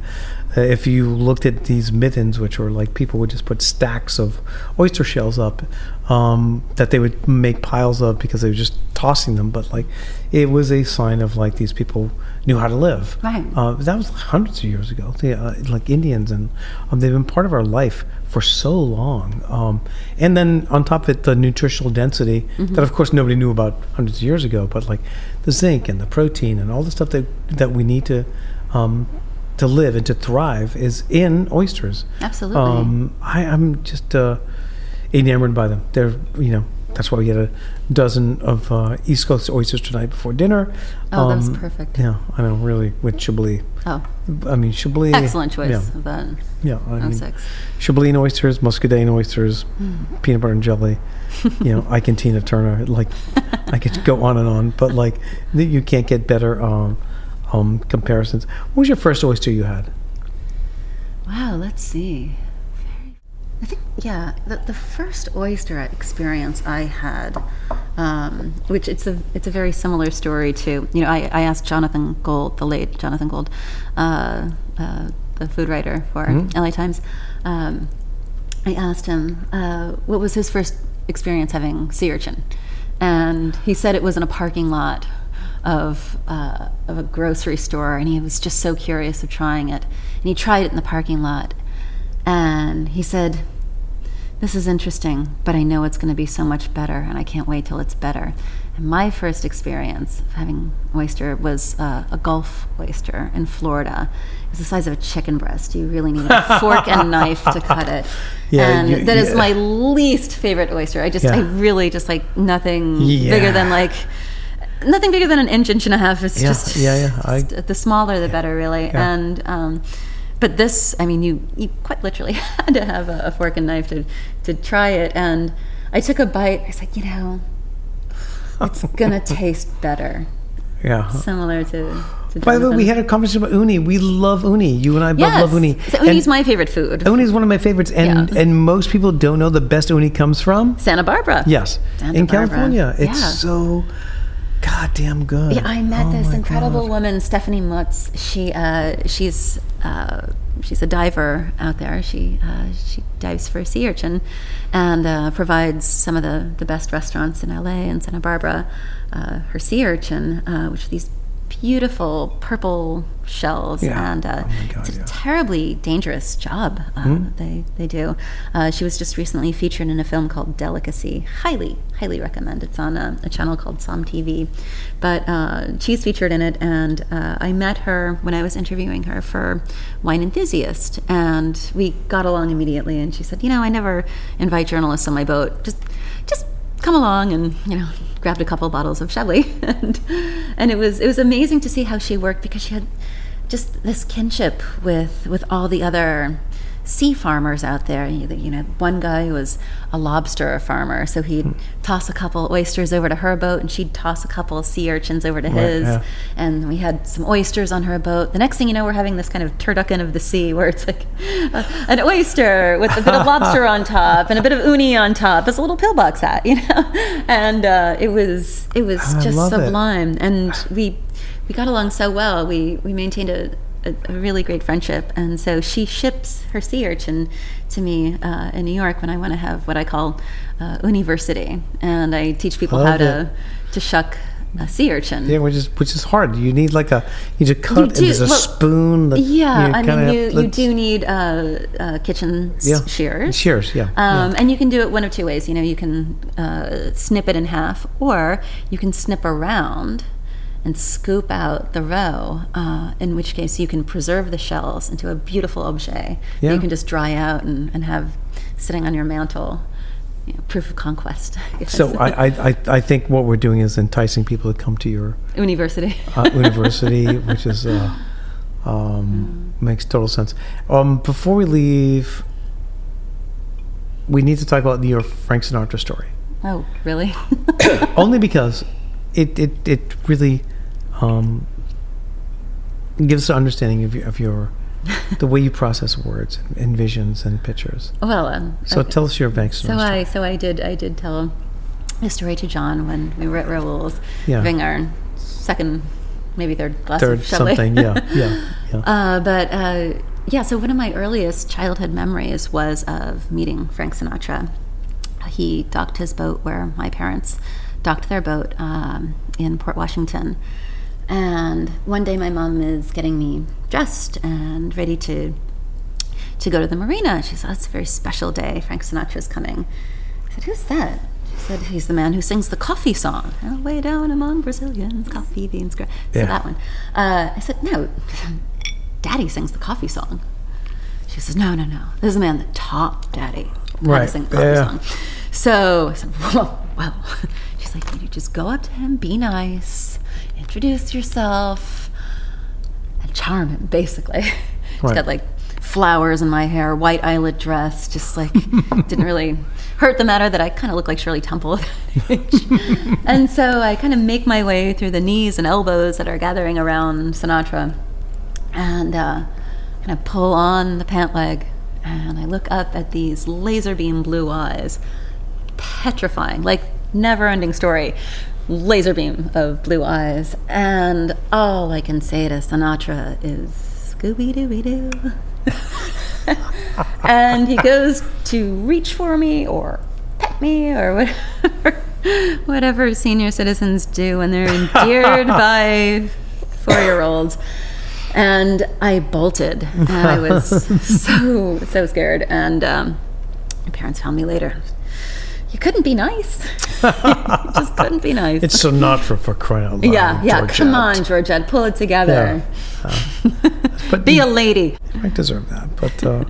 [SPEAKER 1] uh, if you looked at these middens, which were like people would just put stacks of oyster shells up, um, that they would make piles of because they were just tossing them. But like, it was a sign of like these people knew how to live.
[SPEAKER 2] Right.
[SPEAKER 1] Uh, that was hundreds of years ago. They, uh, like Indians, and um, they've been part of our life for so long. Um, and then on top of it, the nutritional density mm-hmm. that, of course, nobody knew about hundreds of years ago, but like the zinc and the protein and all the stuff that, that we need to um, to live and to thrive is in oysters.
[SPEAKER 2] Absolutely. Um,
[SPEAKER 1] I, I'm just uh, enamored by them. They're, you know, that's why we had a dozen of uh, East Coast oysters tonight before dinner.
[SPEAKER 2] Oh, um, that was um, perfect.
[SPEAKER 1] Yeah, I know, really, with Chablis.
[SPEAKER 2] Oh.
[SPEAKER 1] I mean, Chablis.
[SPEAKER 2] Excellent choice yeah. of that.
[SPEAKER 1] Yeah, I mean, six. Chablis oysters, Muscadet oysters, mm. peanut butter and jelly. you know, I can Tina Turner. Like, I could go on and on, but like, you can't get better um, um, comparisons. What was your first oyster you had?
[SPEAKER 2] Wow, let's see. I think yeah, the, the first oyster experience I had, um, which it's a it's a very similar story to you know I, I asked Jonathan Gold, the late Jonathan Gold, uh, uh, the food writer for mm-hmm. LA Times. Um, I asked him uh, what was his first experience having sea urchin, and he said it was in a parking lot of uh, of a grocery store, and he was just so curious of trying it, and he tried it in the parking lot, and he said this is interesting, but I know it's going to be so much better, and I can't wait till it's better. And my first experience of having oyster was uh, a Gulf oyster in Florida. It's the size of a chicken breast. You really need a fork and knife to cut it. Yeah, and you, that yeah. is my least favorite oyster. I just, yeah. I really just like nothing yeah. bigger than like nothing bigger than an inch, inch and a half. It's just
[SPEAKER 1] yeah, yeah. I,
[SPEAKER 2] the smaller the better, really. And um, but this, I mean, you you quite literally had to have a, a, fork and knife to to try it. And I took a bite. I was like, you know, it's gonna taste better.
[SPEAKER 1] Yeah.
[SPEAKER 2] Similar to. to
[SPEAKER 1] By the way, we had a conversation about uni. We love uni. You and I both
[SPEAKER 2] yes.
[SPEAKER 1] love uni.
[SPEAKER 2] So uni's my favorite food.
[SPEAKER 1] Uni is one of my favorites, and yeah. and most people don't know the best uni comes from
[SPEAKER 2] Santa Barbara.
[SPEAKER 1] Yes,
[SPEAKER 2] Santa
[SPEAKER 1] in
[SPEAKER 2] Barbara.
[SPEAKER 1] California. It's
[SPEAKER 2] yeah.
[SPEAKER 1] so goddamn good.
[SPEAKER 2] Yeah, I met oh this incredible God. woman, Stephanie Mutz. She uh, she's uh, she's a diver out there. She uh, she dives for sea urchin, and uh, provides some of the the best restaurants in LA and Santa Barbara. Uh, her sea urchin, uh, which are these beautiful purple shells,
[SPEAKER 1] yeah.
[SPEAKER 2] and
[SPEAKER 1] uh, oh
[SPEAKER 2] God, it's a
[SPEAKER 1] yeah.
[SPEAKER 2] terribly dangerous job uh, mm. they they do. Uh, she was just recently featured in a film called Delicacy. Highly, highly recommend. It's on a, a channel called SOMM TV, but uh, she's featured in it, and uh, I met her when I was interviewing her for Wine Enthusiast, and we got along immediately. And she said, "You know, I never invite journalists on my boat. Just." Come along and you know grabbed a couple of bottles of Chablis and and it was it was amazing to see how she worked because she had just this kinship with with all the other sea farmers out there. You know, one guy was a lobster farmer, so he'd mm. toss a couple oysters over to her boat, and she'd toss a couple of sea urchins over to right, his. Yeah. And we had some oysters on her boat. The next thing you know, we're having this kind of turducken of the sea, where it's like uh, an oyster with a bit of lobster on top and a bit of uni on top. It's a little pillbox hat, you know. And uh, it was it was just sublime,
[SPEAKER 1] it.
[SPEAKER 2] and we we got along so well. We we maintained a a, a, really great friendship. And so she ships her sea urchin to me uh, in New York when I want to have what I call uh, university. And I teach people
[SPEAKER 1] Love
[SPEAKER 2] how
[SPEAKER 1] it.
[SPEAKER 2] to, to shuck a sea urchin.
[SPEAKER 1] Yeah, which is which is hard. You need like a you just cut and
[SPEAKER 2] do-
[SPEAKER 1] there's a
[SPEAKER 2] well,
[SPEAKER 1] spoon. That
[SPEAKER 2] Yeah,
[SPEAKER 1] you
[SPEAKER 2] I
[SPEAKER 1] kinda
[SPEAKER 2] mean, you, you do need uh, uh, kitchen
[SPEAKER 1] Yeah.
[SPEAKER 2] shears.
[SPEAKER 1] Shears, yeah,
[SPEAKER 2] Um, And you can do it one of two ways. You know, you can uh, snip it in half, or you can snip around and scoop out the roe. Uh, in which case, you can preserve the shells into a beautiful objet that you can just dry out and, and have sitting on your mantle. You know, proof of conquest. I.
[SPEAKER 1] So I, I, I, think what we're doing is enticing people to come to your
[SPEAKER 2] university.
[SPEAKER 1] uh, university, which is uh, um, makes total sense. Um, before we leave, we need to talk about your Frank Sinatra story.
[SPEAKER 2] oh, really?
[SPEAKER 1] Only because it it, it really um, gives us an understanding of your, of your the way you process words and visions and pictures.
[SPEAKER 2] well, um,
[SPEAKER 1] So
[SPEAKER 2] okay.
[SPEAKER 1] tell us your Sinatra
[SPEAKER 2] So
[SPEAKER 1] story.
[SPEAKER 2] I so I did I did tell a story to John when we were at Raoul's
[SPEAKER 1] Yeah.
[SPEAKER 2] having our second, maybe third glass
[SPEAKER 1] Third
[SPEAKER 2] of
[SPEAKER 1] something, yeah, yeah, yeah.
[SPEAKER 2] Uh, but uh, yeah, so one of my earliest childhood memories was of meeting Frank Sinatra. He docked his boat where my parents docked their boat um, in Port Washington. And one day my mom is getting me dressed and ready to to go to the marina. She said, "It's a very special day. Frank Sinatra's coming." I said, "Who's that?" She said, "He's the man who sings the coffee song. Oh, way down among Brazilians, coffee beans." gra-" So
[SPEAKER 1] Yeah.
[SPEAKER 2] that one. Uh, I said, "No, Daddy sings the coffee song." She says, "No, no, no. This is the man that taught Daddy how
[SPEAKER 1] Right.
[SPEAKER 2] to sing the coffee
[SPEAKER 1] Yeah.
[SPEAKER 2] song." So I said, "Well, well." She's like, "You just go up to him, be nice, introduce yourself." and charm him, basically. She's
[SPEAKER 1] Right.
[SPEAKER 2] got like flowers in my hair, white eyelet dress, just like didn't really hurt the matter that I kind of look like Shirley Temple at that age. and so I kind of make my way through the knees and elbows that are gathering around Sinatra and uh, kind of pull on the pant leg. And I look up at these laser beam blue eyes, petrifying, like never ending story. Laser beam of blue eyes. And all I can say to Sinatra is Scooby Dooby Doo. and he goes to reach for me or pet me or whatever, whatever senior citizens do when they're endeared by four year olds. And I bolted. And I was so, so scared. And um, my parents found me later. You couldn't be nice. you just couldn't be nice.
[SPEAKER 1] It's Sinatra for crying out loud.
[SPEAKER 2] yeah, yeah. Come
[SPEAKER 1] Georgette.
[SPEAKER 2] on, Georgette, pull it together.
[SPEAKER 1] But
[SPEAKER 2] Be
[SPEAKER 1] you-
[SPEAKER 2] a lady.
[SPEAKER 1] I deserve that. But uh,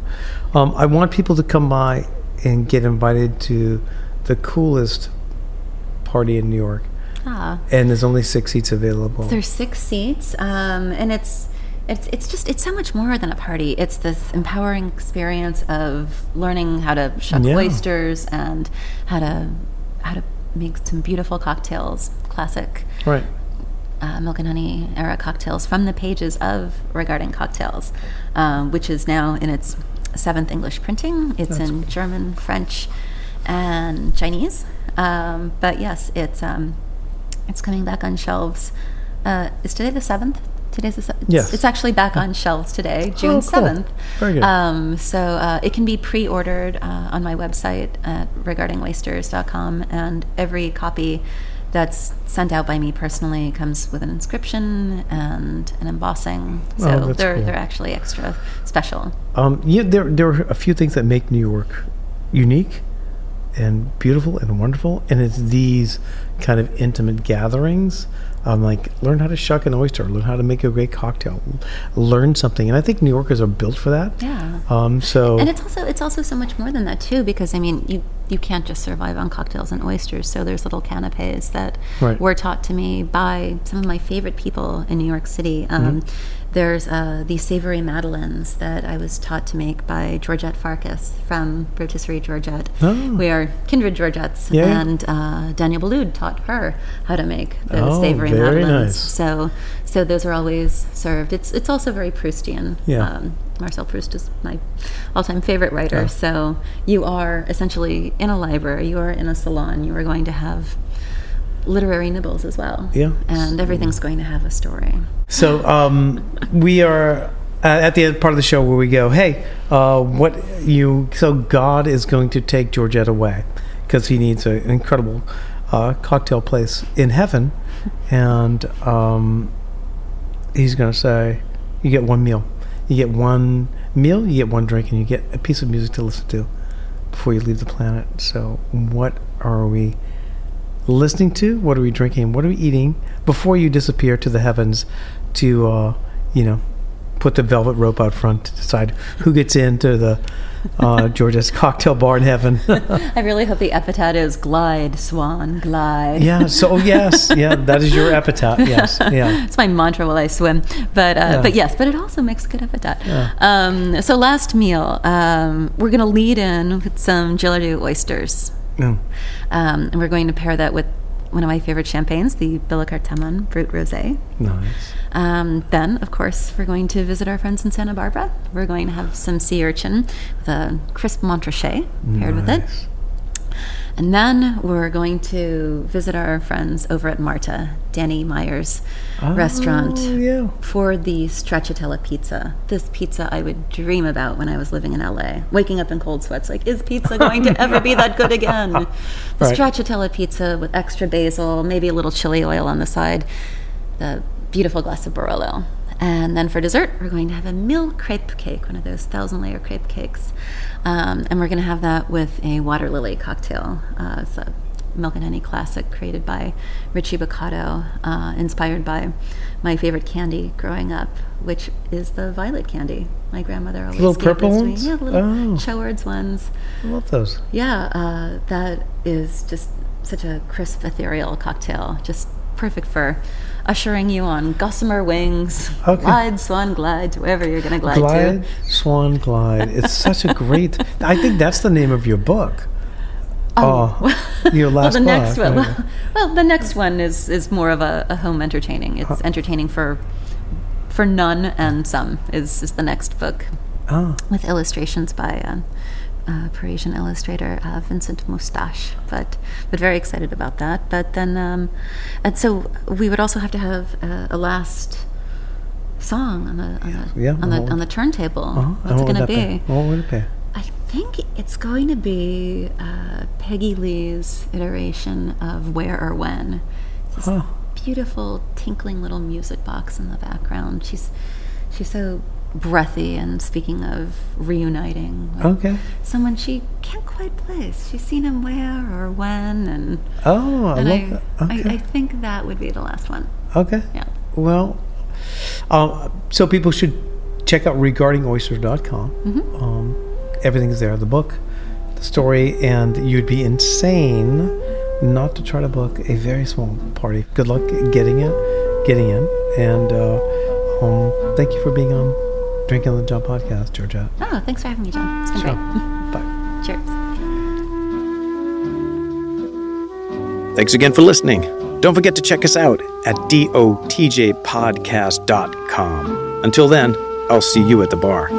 [SPEAKER 1] um, I want people to come by and get invited to the coolest party in New York.
[SPEAKER 2] Ah.
[SPEAKER 1] And there's only six seats available.
[SPEAKER 2] There's six seats, um, and it's it's it's just it's so much more than a party. It's this empowering experience of learning how to shuck
[SPEAKER 1] Yeah.
[SPEAKER 2] oysters and how to how to make some beautiful cocktails, classic
[SPEAKER 1] Right.
[SPEAKER 2] uh, milk and honey era cocktails from the pages of Regarding Cocktails, um, which is now in its seventh English printing. It's in German, French, and Chinese. Um, but yes, it's um, it's coming back on shelves. Uh, is today the seventh? Today's the seventh.
[SPEAKER 1] Yes.
[SPEAKER 2] It's actually back on shelves today, June
[SPEAKER 1] cool.
[SPEAKER 2] seventh.
[SPEAKER 1] Very good.
[SPEAKER 2] Um, so uh, it can be pre-ordered uh, on my website at regardingoysters.com, and every copy that's sent out by me personally comes with an inscription and an embossing. So
[SPEAKER 1] Oh, that's
[SPEAKER 2] they're
[SPEAKER 1] cool.
[SPEAKER 2] they're actually extra special.
[SPEAKER 1] Um, yeah, there, there are a few things that make New York unique and beautiful and wonderful. And it's these kind of intimate gatherings. Um, like learn how to shuck an oyster, learn how to make a great cocktail, learn something. And I think New Yorkers are built for that.
[SPEAKER 2] Yeah.
[SPEAKER 1] Um, so
[SPEAKER 2] And it's also it's also so much more than that too, because I mean you you can't just survive on cocktails and oysters. So there's little canapes that
[SPEAKER 1] Right.
[SPEAKER 2] were taught to me by some of my favorite people in New York City. Um, There's uh, these savory madeleines that I was taught to make by Georgette Farkas from Rotisserie Georgette.
[SPEAKER 1] Oh.
[SPEAKER 2] We are kindred Georgettes,
[SPEAKER 1] Yeah.
[SPEAKER 2] and uh, Daniel Boulud taught her how to make those
[SPEAKER 1] Oh,
[SPEAKER 2] savory madeleines.
[SPEAKER 1] nice.
[SPEAKER 2] So, so those are always served. It's it's also very Proustian.
[SPEAKER 1] Yeah.
[SPEAKER 2] Um, Marcel Proust is my all-time favorite writer.
[SPEAKER 1] Yeah.
[SPEAKER 2] So you are essentially in a library. You are in a salon. You are going to have literary nibbles as well.
[SPEAKER 1] Yeah.
[SPEAKER 2] And everything's going to have a story.
[SPEAKER 1] So um, we are uh, at the end part of the show where we go, hey, uh, what you? So God is going to take Georgette away because he needs an incredible uh, cocktail place in heaven. and um, he's going to say, "You get one meal. You get one meal. You get one drink, and you get a piece of music to listen to before you leave the planet." So, what are we listening to? What are we drinking? What are we eating before you disappear to the heavens? To uh, you know, put the velvet rope out front to decide who gets into the uh, Georgia's cocktail bar in heaven.
[SPEAKER 2] I really hope the epitaph is glide, swan, glide.
[SPEAKER 1] yeah. So yes, yeah, that is your epitaph. Yes. Yeah.
[SPEAKER 2] It's my mantra while I swim. But uh,
[SPEAKER 1] Yeah.
[SPEAKER 2] but yes, but it also makes a good epitaph.
[SPEAKER 1] Yeah.
[SPEAKER 2] Um, so last meal, um, we're going to lead in with some Gillardeau oysters.
[SPEAKER 1] Mm.
[SPEAKER 2] Um, and we're going to pair that with one of my favorite champagnes, the Billecart-Salmon Brut Rosé.
[SPEAKER 1] Nice.
[SPEAKER 2] Um, then, of course, we're going to visit our friends in Santa Barbara. We're going to have some sea urchin with a crisp Montrachet paired with it. And then we're going to visit our friends over at Marta, Danny Meyer's oh, restaurant,
[SPEAKER 1] Oh, yeah.
[SPEAKER 2] for the Stracciatella pizza. This pizza I would dream about when I was living in LA. Waking up in cold sweats, like, is pizza going to ever be that good again? The
[SPEAKER 1] Right.
[SPEAKER 2] Stracciatella pizza with extra basil, maybe a little chili oil on the side, the beautiful glass of Barolo. And then for dessert, we're going to have a mille crepe cake, one of those thousand layer crepe cakes. Um, and we're going to have that with a water lily cocktail. Uh, it's a milk and honey classic created by Richie Boccato, uh, inspired by my favorite candy growing up, which is the violet candy. My grandmother always
[SPEAKER 1] Little
[SPEAKER 2] gave
[SPEAKER 1] purple ones?
[SPEAKER 2] me. Yeah, the little
[SPEAKER 1] Oh.
[SPEAKER 2] Chowards ones.
[SPEAKER 1] I love those.
[SPEAKER 2] Yeah, uh, that is just such a crisp, ethereal cocktail. Just perfect for ushering you on gossamer wings.
[SPEAKER 1] Okay.
[SPEAKER 2] Glide, swan, glide, to wherever you're going to glide,
[SPEAKER 1] Glide,
[SPEAKER 2] to.
[SPEAKER 1] Swan Glide. It's such a great. I think that's the name of your book.
[SPEAKER 2] Oh,
[SPEAKER 1] your last well,
[SPEAKER 2] the next one.
[SPEAKER 1] right.
[SPEAKER 2] Well, the next one is is more of a, a home entertaining. It's entertaining for for none and some. Is is the next book
[SPEAKER 1] Ah,
[SPEAKER 2] with illustrations by um, uh, Parisian illustrator uh, Vincent Moustache. But but very excited about that. But then um, and so we would also have to have uh, a last song on the on the
[SPEAKER 1] Yeah,
[SPEAKER 2] on the on the turntable.
[SPEAKER 1] uh-huh.
[SPEAKER 2] What's it going to be?
[SPEAKER 1] What would it be?
[SPEAKER 2] I think it's going to be uh, Peggy Lee's iteration of Where or When. This
[SPEAKER 1] Oh.
[SPEAKER 2] beautiful tinkling little music box in the background. She's she's so breathy and speaking of reuniting
[SPEAKER 1] Okay.
[SPEAKER 2] someone she can't quite place. She's seen him where or when and
[SPEAKER 1] Oh, I
[SPEAKER 2] and
[SPEAKER 1] love
[SPEAKER 2] I,
[SPEAKER 1] that.
[SPEAKER 2] I,
[SPEAKER 1] Okay.
[SPEAKER 2] I think that would be the last one.
[SPEAKER 1] okay.
[SPEAKER 2] Yeah.
[SPEAKER 1] Well, uh, so people should check out regardingoysters.com.
[SPEAKER 2] Mm-hmm.
[SPEAKER 1] Um, everything's there the book, the story, and you'd be insane not to try to book a very small party. Good luck getting it, getting in, and uh, um, thank you for being on Drinking on the Job podcast, Georgia.
[SPEAKER 2] Oh, thanks for having me, John. It's been
[SPEAKER 1] Sure.
[SPEAKER 2] great.
[SPEAKER 1] Bye.
[SPEAKER 2] Cheers.
[SPEAKER 3] Thanks again for listening. Don't forget to check us out at dotjpodcast.com. Until then, I'll see you at the bar.